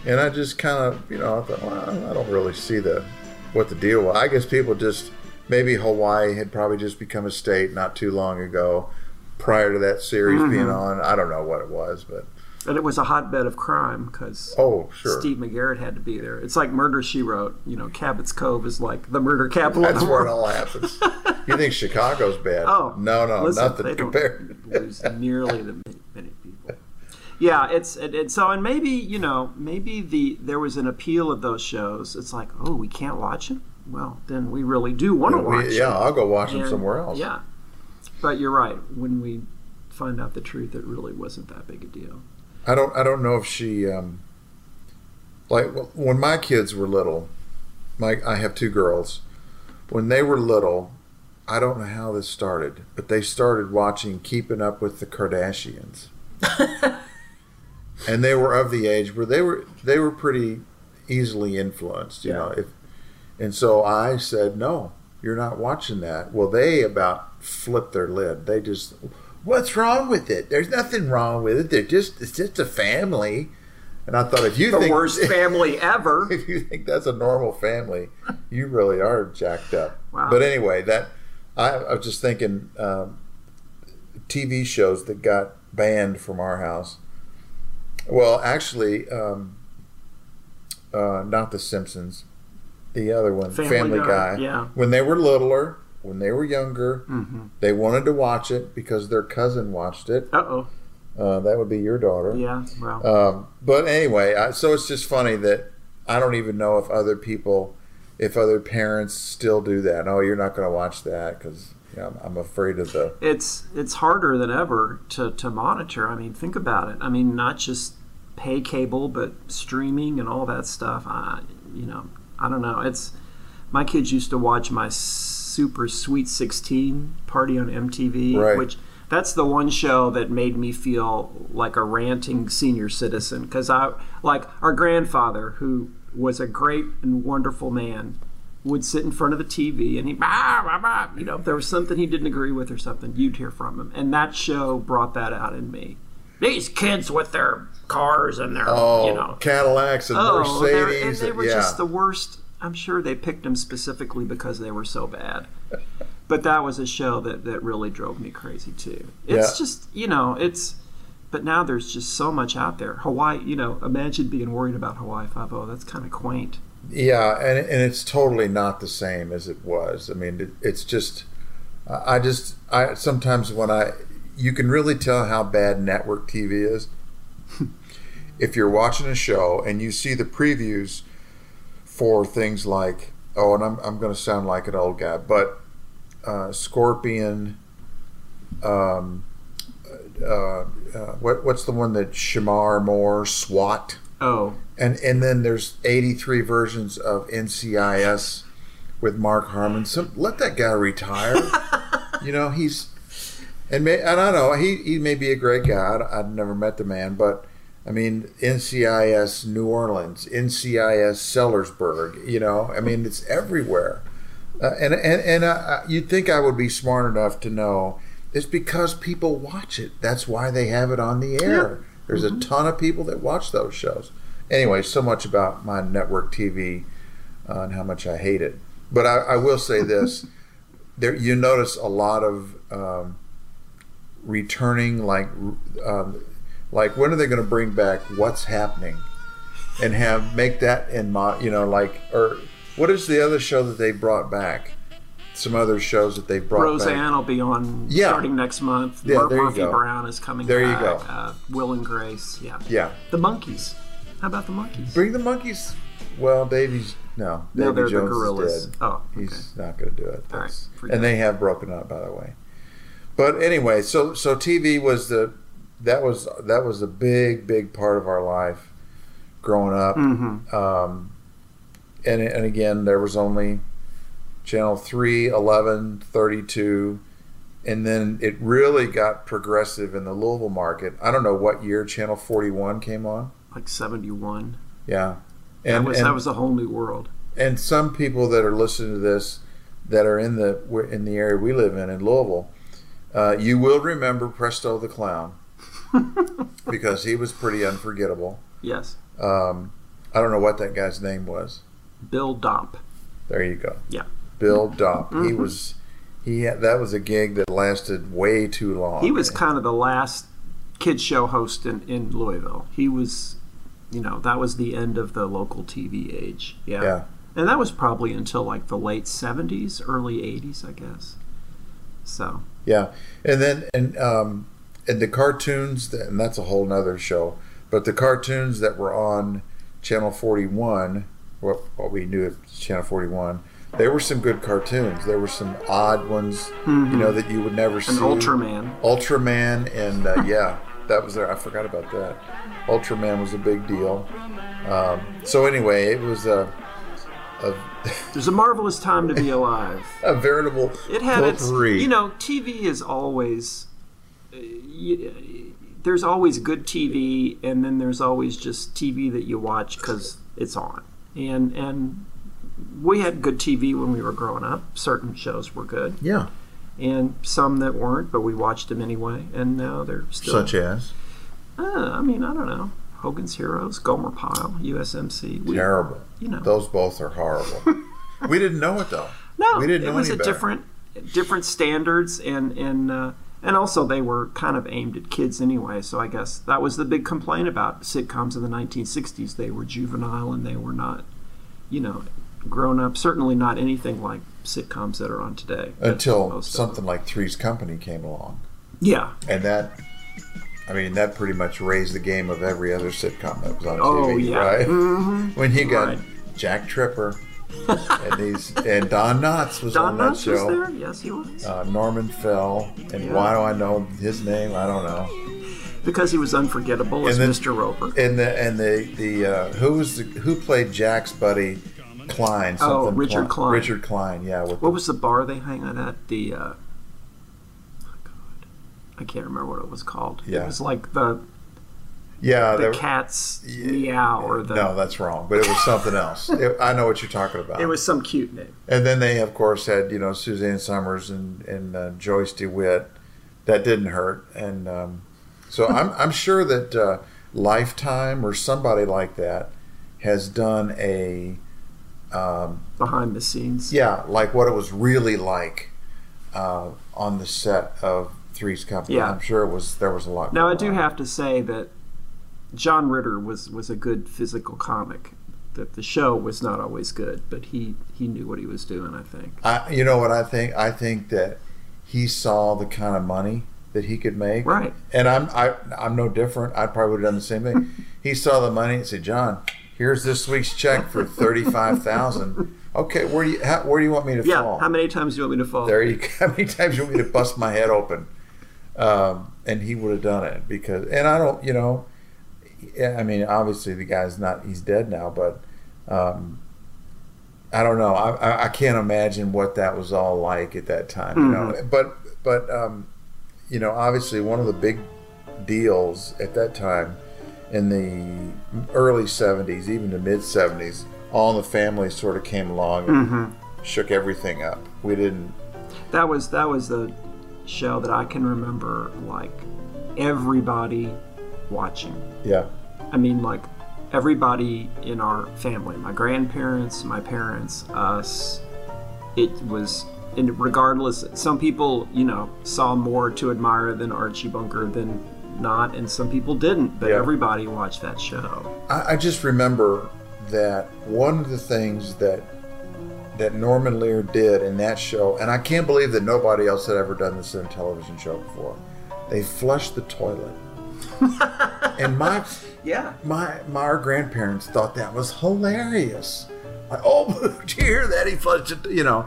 Speaker 7: and I just kind of, you know, I thought, well, I don't really see the what the deal was. I guess people just maybe Hawaii had probably just become a state not too long ago, prior to that series being
Speaker 6: Mhm.
Speaker 7: on. I don't know what it was, but
Speaker 6: And it was a hotbed of crime because
Speaker 7: oh, sure,
Speaker 6: Steve McGarrett had to be there. It's like Murder She Wrote. You know, Cabot's Cove is like the murder capital. of
Speaker 7: that's where it all happens. you think Chicago's bad?
Speaker 6: Oh
Speaker 7: no, no,
Speaker 6: listen,
Speaker 7: nothing compared.
Speaker 6: lose nearly the many, many people. Yeah, it's it, it, so, and maybe you know, maybe the there was an appeal of those shows. It's like, oh, we can't watch them. Well, then we really do want to watch.
Speaker 7: yeah,
Speaker 6: them.
Speaker 7: I'll go watch them somewhere else.
Speaker 6: Yeah, but you're right. When we find out the truth, it really wasn't that big a deal.
Speaker 7: I don't I don't know if she um like when my kids were little, my I have two girls. When they were little, I don't know how this started, but they started watching Keeping Up with the Kardashians. and they were of the age where they were they were pretty easily influenced, you know. If and so I said, "No, you're not watching that." Well, they about flipped their lid. They just, "What's wrong with it? There's nothing wrong with it. They're just it's just a family." And I thought, if you
Speaker 6: The
Speaker 7: think
Speaker 6: worst family ever,
Speaker 7: if you think that's a normal family, you really are jacked up.
Speaker 6: Wow.
Speaker 7: But anyway, that I, I was just thinking, um, TV shows that got banned from our house. Well, actually, um, uh, not The Simpsons, the other one,
Speaker 6: Family
Speaker 7: Family,
Speaker 6: Guy,
Speaker 7: Guy.
Speaker 6: yeah.
Speaker 7: When they were littler, when they were younger,
Speaker 6: Mhm.
Speaker 7: they wanted to watch it because their cousin watched it.
Speaker 6: Uh oh.
Speaker 7: Uh, that would be your daughter.
Speaker 6: Yeah. Well.
Speaker 7: Um, but anyway, I, so it's just funny that I don't even know if other people, if other parents still do that. Oh, you're not going to watch that because you know, I'm, I'm afraid of the.
Speaker 6: it's it's harder than ever to, to monitor. I mean, think about it. I mean, not just pay cable, but streaming and all that stuff. I, you know, I don't know. It's my kids used to watch my Super Sweet Sixteen party on MTV,
Speaker 7: Right.
Speaker 6: which that's the one show that made me feel like a ranting senior citizen because I like our grandfather who was a great and wonderful man would sit in front of the TV and he, bah, bah, bah, you know, if there was something he didn't agree with or something, you'd hear from him. And that show brought that out in me. These kids with their cars and their,
Speaker 7: Oh,
Speaker 6: you know,
Speaker 7: Cadillacs and
Speaker 6: oh,
Speaker 7: Mercedes.
Speaker 6: and they were
Speaker 7: yeah.
Speaker 6: just the worst. I'm sure they picked them specifically because they were so bad. But that was a show that, that really drove me crazy too. It's
Speaker 7: Yeah.
Speaker 6: just, you know, it's, but now there's just so much out there. Hawaii, you know, imagine being worried about Hawaii 5 That's kind of quaint.
Speaker 7: Yeah, and and it's totally not the same as it was. I mean, it, it's just, I just, I sometimes when I, you can really tell how bad network TV is if you're watching a show and you see the previews for things like, oh, and I'm I'm going to sound like an old guy, but uh, Scorpion. Um, uh, uh, what what's the one that Shemar Moore SWAT?
Speaker 6: Oh,
Speaker 7: and and then there's 83 versions of NCIS with Mark Harmon. Some let that guy retire. you know he's and may, and I know he he may be a great guy. I, I've never met the man, but I mean NCIS New Orleans, NCIS Sellersburg. You know, I mean it's everywhere. Uh, and and and uh, you'd think I would be smart enough to know it's because people watch it. That's why they have it on the air. There's a ton of people that watch those shows. Anyway, so much about my network TV uh, and how much I hate it. But I, I will say this: there you notice a lot of um, returning, like um, like when are they going to bring back What's Happening, and have make that in my you know like or what is the other show that they brought back? Some other shows that they brought
Speaker 6: Roseanne
Speaker 7: back.
Speaker 6: will be on
Speaker 7: Yeah.
Speaker 6: starting next month.
Speaker 7: Yeah,
Speaker 6: Mur-
Speaker 7: there you
Speaker 6: Murphy
Speaker 7: go.
Speaker 6: Brown is coming
Speaker 7: There you go.
Speaker 6: Uh, Will and Grace, yeah.
Speaker 7: Yeah.
Speaker 6: The Monkees. How about the Monkees?
Speaker 7: Bring the monkeys. Well, Davy's no.
Speaker 6: No, they're the
Speaker 7: Jones
Speaker 6: Gorillas.
Speaker 7: Is.
Speaker 6: Oh,
Speaker 7: he's not going to do it.
Speaker 6: All right,
Speaker 7: That's- and they have broken up, by the way. But anyway, so so TV was the that was that was a big big part of our life growing up.
Speaker 6: Mhm.
Speaker 7: Um, and and again, there was only channel 3, 11, 32, and then it really got progressive in the Louisville market. I don't know what year channel 41 came on.
Speaker 6: Like 71.
Speaker 7: Yeah.
Speaker 6: that was that was a whole new world.
Speaker 7: and some people that are listening to this that are in the in the area we live in in Louisville, uh, you will remember Presto the Clown because he was pretty unforgettable.
Speaker 6: Yes.
Speaker 7: Um, I don't know what that guy's name was.
Speaker 6: Bill Domp.
Speaker 7: There you go.
Speaker 6: Yeah.
Speaker 7: Bill Domp. He
Speaker 6: Mhm.
Speaker 7: was he had, that was a gig that lasted way too long.
Speaker 6: He was kind of the last kids show host in, in Louisville. He was, you know, that was the end of the local TV age. Yeah.
Speaker 7: Yeah.
Speaker 6: And that was probably until like the late 70s, early 80s, I guess. So,
Speaker 7: Yeah, and then and um, and the cartoons, that, and that's a whole nother show. But the cartoons that were on Channel Forty One, what what we knew at Channel Forty One, there were some good cartoons. There were some odd ones, you
Speaker 6: Mhm.
Speaker 7: know, that you would never see.
Speaker 6: Ultraman.
Speaker 7: Ultraman, and uh, yeah, that was there. I forgot about that. Ultraman was a big deal. Um, so anyway, it was a. a
Speaker 6: there's a marvelous time to be alive.
Speaker 7: a veritable
Speaker 6: It had its, you know, TV is always, uh, y- there's always good TV, and then there's always just TV that you watch because it's on. And and we had good TV when we were growing up. Certain shows were good,
Speaker 7: yeah,
Speaker 6: and some that weren't, but we watched them anyway. And now they're still.
Speaker 7: such as
Speaker 6: Uh, I mean, I don't know. Hogan's Heroes, Gomer Pyle, USMC. We-
Speaker 7: terrible.
Speaker 6: You know.
Speaker 7: those both are horrible. we didn't know it though.
Speaker 6: No,
Speaker 7: we didn't
Speaker 6: it
Speaker 7: know
Speaker 6: was
Speaker 7: any
Speaker 6: a
Speaker 7: better.
Speaker 6: different, different standards, and and uh, and also they were kind of aimed at kids anyway. So I guess that was the big complaint about sitcoms in the 1960s. They were juvenile and they were not, you know, grown up. Certainly not anything like sitcoms that are on today.
Speaker 7: until something like Three's Company came along,
Speaker 6: Yeah.
Speaker 7: and that. I mean, that pretty much raised the game of every other sitcom that was on
Speaker 6: Oh,
Speaker 7: TV,
Speaker 6: yeah.
Speaker 7: right?
Speaker 6: Mhm.
Speaker 7: When you got
Speaker 6: Right.
Speaker 7: Jack Tripper and these, and Don Knotts was
Speaker 6: Don
Speaker 7: on that
Speaker 6: Knotts was
Speaker 7: show.
Speaker 6: there. Yes, he was.
Speaker 7: Uh, Norman Fell, and
Speaker 6: Yeah.
Speaker 7: why do I know his name? I don't know.
Speaker 6: Because he was unforgettable as
Speaker 7: then-
Speaker 6: Mr. Roper.
Speaker 7: And the and the the uh, who was the, who played Jack's buddy Kline?
Speaker 6: Oh, Richard Kline.
Speaker 7: Richard Kline, yeah.
Speaker 6: What was the bar they hang out at? The uh, oh God, I can't remember what it was called.
Speaker 7: Yeah.
Speaker 6: It was like the
Speaker 7: yeah,
Speaker 6: the
Speaker 7: there-
Speaker 6: cat's meow or the.
Speaker 7: no, that's wrong. But it was something else. It- I know what you're talking about.
Speaker 6: It was some cute name.
Speaker 7: And then they, of course, had you know Suzanne Somers and and uh, Joyce DeWitt. That didn't hurt, and um, so I'm I'm sure that uh, Lifetime or somebody like that has done a um,
Speaker 6: behind the scenes.
Speaker 7: Yeah, like what it was really like uh, on the set of Three's Company.
Speaker 6: Yeah.
Speaker 7: I'm sure it was. There was a lot.
Speaker 6: Now I do
Speaker 7: on.
Speaker 6: have to say that John Ritter was was a good physical comic. That the show was not always good, but he he knew what he was doing. I think.
Speaker 7: I, you know what I think? I think that he saw the kind of money that he could make.
Speaker 6: Right.
Speaker 7: And I'm I, I'm no different. I probably would have done the same thing. he saw the money and said, "John, here's this week's check for thirty five thousand. Okay, where do you how, where do you want me to fall?"
Speaker 6: Yeah.
Speaker 7: fall?
Speaker 6: How many times do you want me to fall?
Speaker 7: There you go. How many times do you want me to bust my head open? Um, and he would have done it because, and I don't, you know, yeah, I mean, obviously the guy's not, he's dead now, but um, I don't know. I, I, can't imagine what that was all like at that time, you know. But, but, um, you know, obviously one of the big deals at that time in the early 70s, even the mid 70s, All in the Family sort of came along and
Speaker 6: Mhm.
Speaker 7: shook everything up. We didn't
Speaker 6: That was that was a show that I can remember like everybody watching.
Speaker 7: Yeah.
Speaker 6: I mean like everybody in our family, my grandparents, my parents, us. It was and regardless some people, you know, saw more to admire than Archie Bunker than not and some people didn't, but
Speaker 7: Yeah.
Speaker 6: everybody watched that show.
Speaker 7: I, I just remember that one of the things that that Norman Lear did in that show, and I can't believe that nobody else had ever done this in a television show before. They flushed the toilet, and my
Speaker 6: yeah
Speaker 7: my my our grandparents thought that was hilarious. Like, oh, did you hear that? He flushed it. You know,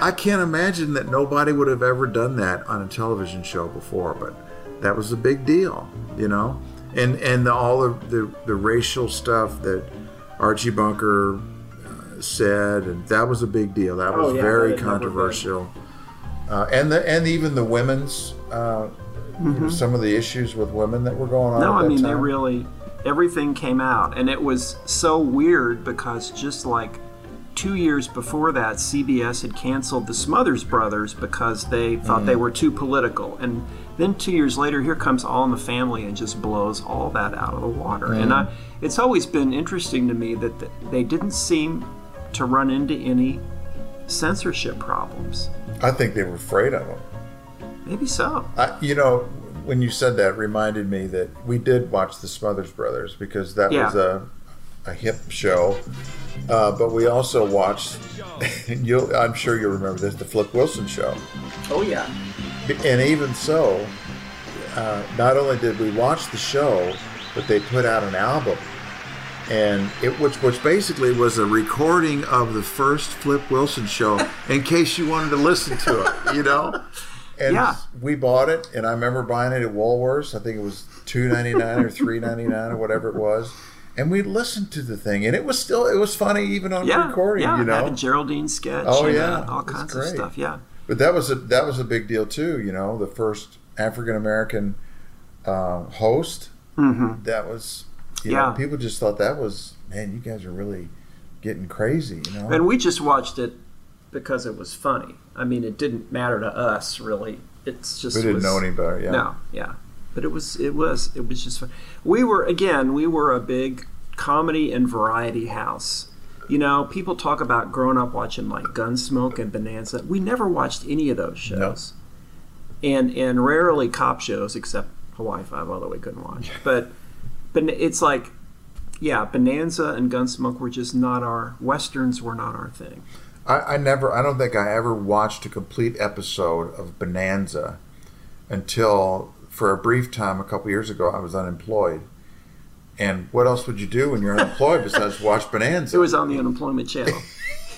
Speaker 7: I can't imagine that nobody would have ever done that on a television show before, but that was a big deal. You know, and and the, all the, the the racial stuff that Archie Bunker uh, said, and that was a big deal. That was
Speaker 6: Oh, yeah,
Speaker 7: very
Speaker 6: that had never been.
Speaker 7: controversial. Uh, and the and even the women's, uh, you know,
Speaker 6: Mhm.
Speaker 7: some of the issues with women that were going on.
Speaker 6: No, I mean they really everything came out, and it was so weird because just like two years before that, CBS had canceled the Smothers Brothers because they thought they
Speaker 7: Mm.
Speaker 6: were too political, and then two years later, here comes All in the Family and just blows all that out of the water. And
Speaker 7: Mm.
Speaker 6: I, it's always been interesting to me that th- they didn't seem to run into any censorship problems.
Speaker 7: I think they were afraid of them.
Speaker 6: Maybe so.
Speaker 7: I, you know, when you said that, reminded me that we did watch the Smothers Brothers because that was a a hip show. Uh, but we also watched. You'll, I'm sure you'll remember this, the Flip Wilson show.
Speaker 6: Oh yeah.
Speaker 7: And even so, uh, not only did we watch the show, but they put out an album, and it which which basically was a recording of the first Flip Wilson show, in case you wanted to listen to it, you know. And
Speaker 6: Yeah.
Speaker 7: we bought it, and I remember buying it at Woolworths. I think it was two ninety nine or three ninety nine or whatever it was. And we listened to the thing, and it was still it was funny even on
Speaker 6: Yeah,
Speaker 7: recording.
Speaker 6: yeah,
Speaker 7: you know,
Speaker 6: having Geraldine sketch.
Speaker 7: Oh
Speaker 6: and,
Speaker 7: yeah,
Speaker 6: uh, all kinds of stuff. Yeah.
Speaker 7: But that was a that was a big deal too. You know, the first African American uh, host.
Speaker 6: Mhm.
Speaker 7: That was, you
Speaker 6: Yeah.
Speaker 7: know, people just thought that was man. You guys are really getting crazy. You know,
Speaker 6: And we just watched it because it was funny. I mean, it didn't matter to us really. It's just
Speaker 7: We didn't
Speaker 6: was-
Speaker 7: know any better, yeah.
Speaker 6: No, yeah. But it was it was it was just fun. We were again we were a big comedy and variety house. You know, people talk about growing up watching like Gunsmoke and Bonanza. We never watched any of those shows. And and rarely cop shows except Hawaii Five, although we couldn't watch. But but it's like yeah, Bonanza and Gunsmoke were just not our westerns were not our thing.
Speaker 7: I, I never. I don't think I ever watched a complete episode of Bonanza until for a brief time a couple years ago. I was unemployed. And what else would you do when you're unemployed besides watch Bonanza?
Speaker 6: It was on the unemployment channel.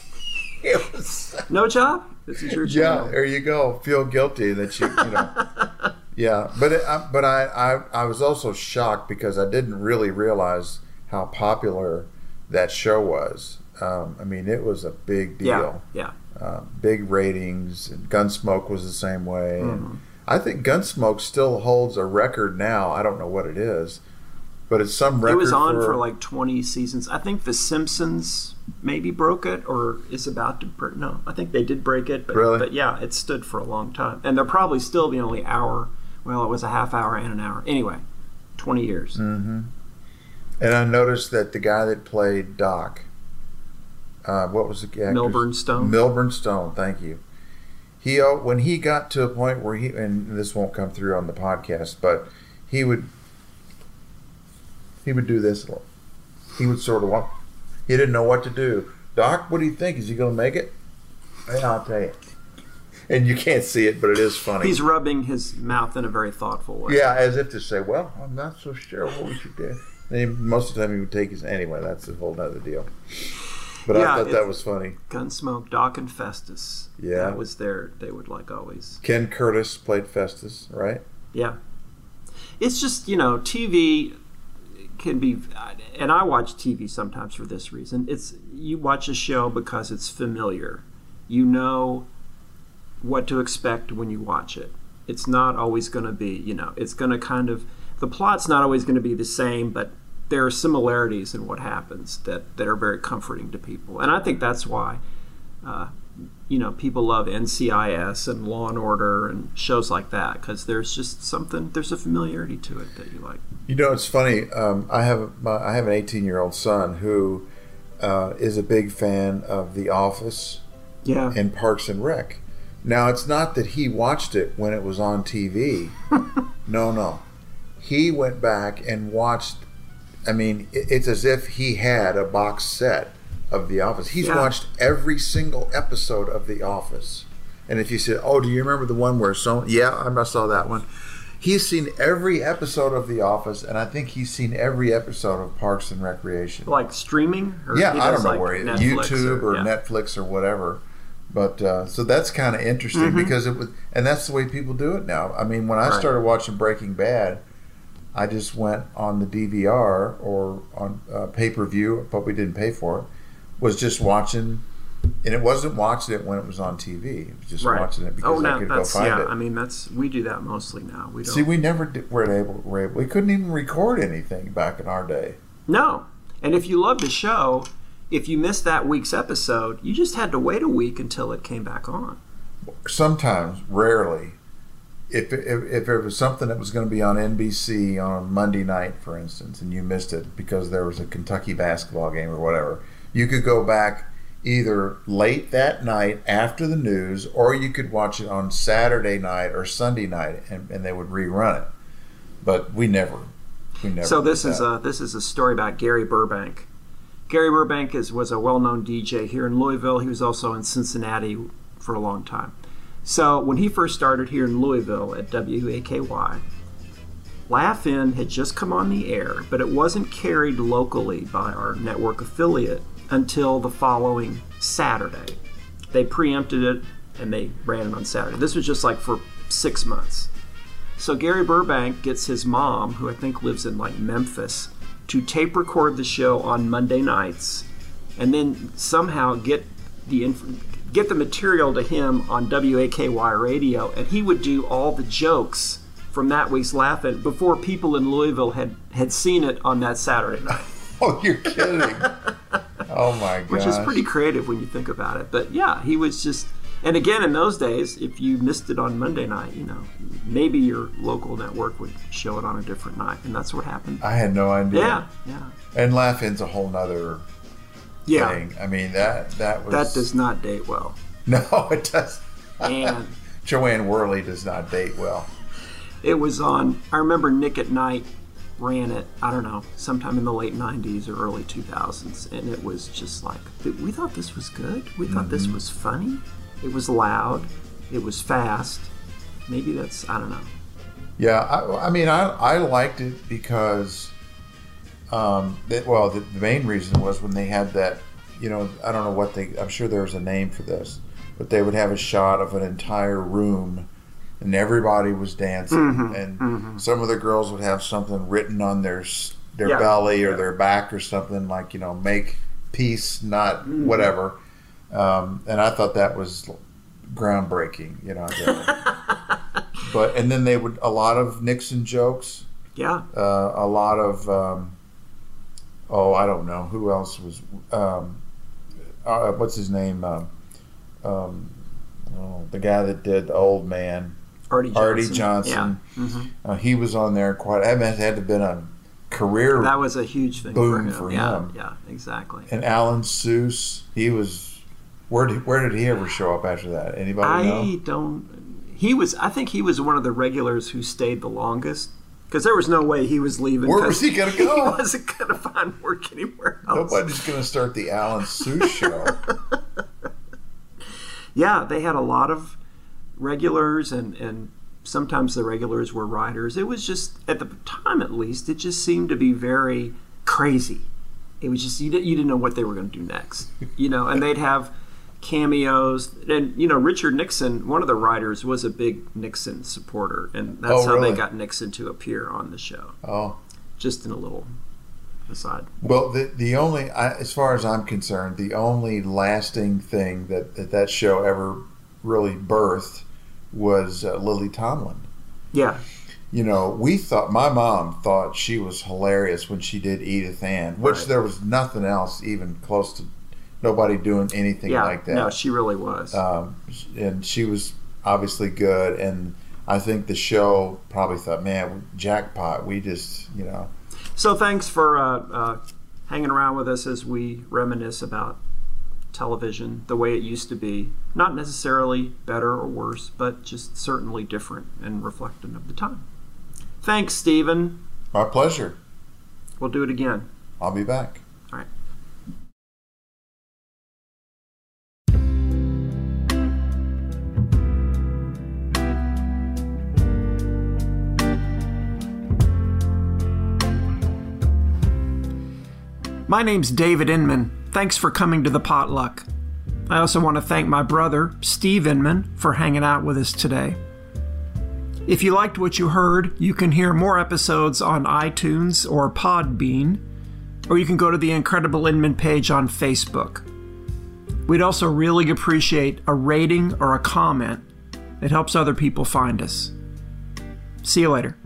Speaker 7: it was
Speaker 6: no job. This is your
Speaker 7: Yeah, there you go. Feel guilty that you, you know. yeah, but it, I, but I, I I was also shocked because I didn't really realize how popular that show was. Um, I mean, it was a big deal.
Speaker 6: yeah.
Speaker 7: Uh, big ratings, and Gunsmoke was the same way.
Speaker 6: Mhm.
Speaker 7: And I think Gunsmoke still holds a record now. I don't know what it is, but it's some record.
Speaker 6: It was on for, like 20 seasons. I think The Simpsons maybe broke it or is about to break. No, I think they did break it. But,
Speaker 7: Really?
Speaker 6: but yeah, it stood for a long time. And they're probably still the only hour. Well, it was a half hour and an hour. Anyway, 20 years.
Speaker 7: hmm And I noticed that the guy that played Doc, uh, what was the actor's-
Speaker 6: Milburn Stone?
Speaker 7: Milburn Stone, thank you. He uh, when he got to a point where he and this won't come through on the podcast, but he would he would do this. He would sort of want. He didn't know what to do. Doc, what do you think? Is he going to make it? Yeah, I'll tell you. And you can't see it, but it is funny.
Speaker 6: He's rubbing his mouth in a very thoughtful way.
Speaker 7: Yeah, as if to say, "Well, I'm not so sure what we should do." He- most of the time, he would take his anyway. That's a whole other deal. But
Speaker 6: Yeah,
Speaker 7: I thought that was funny.
Speaker 6: Gunsmoke, Doc, and Festus.
Speaker 7: Yeah.
Speaker 6: That was their, they would like always.
Speaker 7: Ken Curtis played Festus, right?
Speaker 6: Yeah. It's just, you know, TV can be and I watch TV sometimes for this reason. It's you watch a show because it's familiar. You know what to expect when you watch it. It's not always going to be, you know, it's going to kind of the plot's not always going to be the same, but there are similarities in what happens that that are very comforting to people. And I think that's why uh, you know, people love NCIS and Law and Order and shows like that because there's just something, there's a familiarity to it that you like.
Speaker 7: You know, it's funny. Um, I have my, I have an 18 year old son who uh, is a big fan of The Office,
Speaker 6: Yeah.
Speaker 7: and Parks and Rec. Now, it's not that he watched it when it was on TV. no, no, he went back and watched. I mean, it's as if he had a box set of The Office. He's
Speaker 6: Yeah.
Speaker 7: watched every single episode of The Office. And if you said, "Oh, do you remember the one where so?" Yeah, I saw that one. He's seen every episode of The Office, and I think he's seen every episode of Parks and Recreation.
Speaker 6: Like streaming? Or
Speaker 7: yeah, I don't know
Speaker 6: like,
Speaker 7: where YouTube or,
Speaker 6: yeah.
Speaker 7: Netflix or whatever. But uh, so that's kind of interesting
Speaker 6: Mhm.
Speaker 7: because it was, and that's the way people do it now. I mean, when I
Speaker 6: Right.
Speaker 7: started watching Breaking Bad, I just went on the DVR or on uh, pay per view, but we didn't pay for it. Was just watching, and it wasn't watching it when it was on TV. It was just
Speaker 6: Right.
Speaker 7: watching it because
Speaker 6: oh,
Speaker 7: I could go find
Speaker 6: yeah.
Speaker 7: it.
Speaker 6: I mean, that's we do that mostly now. We don't.
Speaker 7: See, we never did, were able, were able. We couldn't even record anything back in our day.
Speaker 6: No. And if you loved the show, if you missed that week's episode, you just had to wait a week until it came back on.
Speaker 7: sometimes, rarely, if, if, if it was something that was going to be on NBC on Monday night, for instance, and you missed it because there was a Kentucky basketball game or whatever, you could go back either late that night after the news, or you could watch it on Saturday night or Sunday night, and, and they would rerun it. But we never, we never.
Speaker 6: so this is a this is a story about Gary Burbank. Gary Burbank is was a well-known DJ here in Louisville. He was also in Cincinnati for a long time. So when he first started here in Louisville at WAKY, Laugh In had just come on the air, but it wasn't carried locally by our network affiliate until the following Saturday. They preempted it and they ran it on Saturday. This was just like for six months. So Gary Burbank gets his mom, who I think lives in like Memphis, to tape record the show on Monday nights, and then somehow get the inf- get the material to him on WAKY radio, and he would do all the jokes from that week's Laugh-In before people in Louisville had had seen it on that Saturday night.
Speaker 7: Oh, you're kidding! oh my god!
Speaker 6: which is pretty creative when you think about it. But yeah, he was just. And again, in those days, if you missed it on Monday night, you know, maybe your local network would show it on a different night, and that's what happened.
Speaker 7: I had no idea.
Speaker 6: Yeah, yeah,
Speaker 7: And Laugh-In's a whole nother
Speaker 6: yeah.
Speaker 7: thing. I mean that that was
Speaker 6: That does not date well.
Speaker 7: no, it does.
Speaker 6: And
Speaker 7: Jo Anne Worley does not date well.
Speaker 6: it was on. I remember Nick at Night ran it. I don't know, sometime in the late '90s or early 2000s, and it was just like we thought this was good. We thought this
Speaker 7: Mm-hmm.
Speaker 6: was funny. It was loud. It was fast. Maybe that's I don't know.
Speaker 7: Yeah, I, I mean, I, I liked it because, um, that, well, the, the main reason was when they had that, you know, I don't know what they, I'm sure there's a name for this, but they would have a shot of an entire room and everybody was dancing.
Speaker 6: Mm-hmm,
Speaker 7: and some of the girls would have something written on their, their
Speaker 6: Yeah.
Speaker 7: belly or their back or something like, you know, make peace, not
Speaker 6: Mm-hmm.
Speaker 7: whatever. Um, and I thought that was groundbreaking, you know. but and then they would a lot of Nixon jokes,
Speaker 6: Yeah,
Speaker 7: uh, a lot of um, oh I don't know who else was um, uh, what's his name um, um, oh, the guy that did the old man
Speaker 6: Arte Johnson.
Speaker 7: Arte Johnson
Speaker 6: Yeah. Mhm.
Speaker 7: uh, he was on there quite I mean it had to have been a career
Speaker 6: That was a huge thing
Speaker 7: Boom
Speaker 6: for him.
Speaker 7: for
Speaker 6: yeah,
Speaker 7: him.
Speaker 6: yeah, exactly.
Speaker 7: and Alan Sues he was where did, where did he ever show up after that anybody know
Speaker 6: I don't. He was. I think he was one of the regulars who stayed the longest because there was no way he was leaving.
Speaker 7: Where was he gonna go?
Speaker 6: He wasn't going to find work anywhere else.
Speaker 7: nobody's gonna start the Alan Sues show
Speaker 6: Yeah, they had a lot of regulars, and and sometimes the regulars were writers. It was just at the time, at least, it just seemed to be very crazy. It was just you didn't, you didn't know what they were going to do next, you know. And they'd have cameos, and you know Richard Nixon, one of the writers, was a big Nixon supporter, and that's
Speaker 7: Oh,
Speaker 6: how
Speaker 7: really?
Speaker 6: they got Nixon to appear on the show.
Speaker 7: oh
Speaker 6: Just in a little aside.
Speaker 7: Well, the the only, I, as far as I'm concerned, the only lasting thing that that, that show ever really birthed was uh, Lily Tomlin.
Speaker 6: Yeah,
Speaker 7: You know, we thought my mom thought she was hilarious when she did Edith Ann, which
Speaker 6: Right.
Speaker 7: there was nothing else even close to nobody doing anything
Speaker 6: yeah.
Speaker 7: like that.
Speaker 6: No, she really was.
Speaker 7: um, and she was obviously good, and I think the show probably thought, man, jackpot. We just, you know,
Speaker 6: So thanks for uh, uh, hanging around with us as we reminisce about television the way it used to be. Not necessarily better or worse, but just certainly different and reflective of the time. Thanks, Stephen.
Speaker 7: my pleasure.
Speaker 6: We'll do it again.
Speaker 7: I'll be back.
Speaker 6: My name's David Inman. Thanks for coming to the potluck. I also want to thank my brother, Steve Inman, for hanging out with us today. If you liked what you heard, you can hear more episodes on iTunes or Podbean, or you can go to the Incredible Inman page on Facebook. We'd also really appreciate a rating or a comment. It helps other people find us. See you later.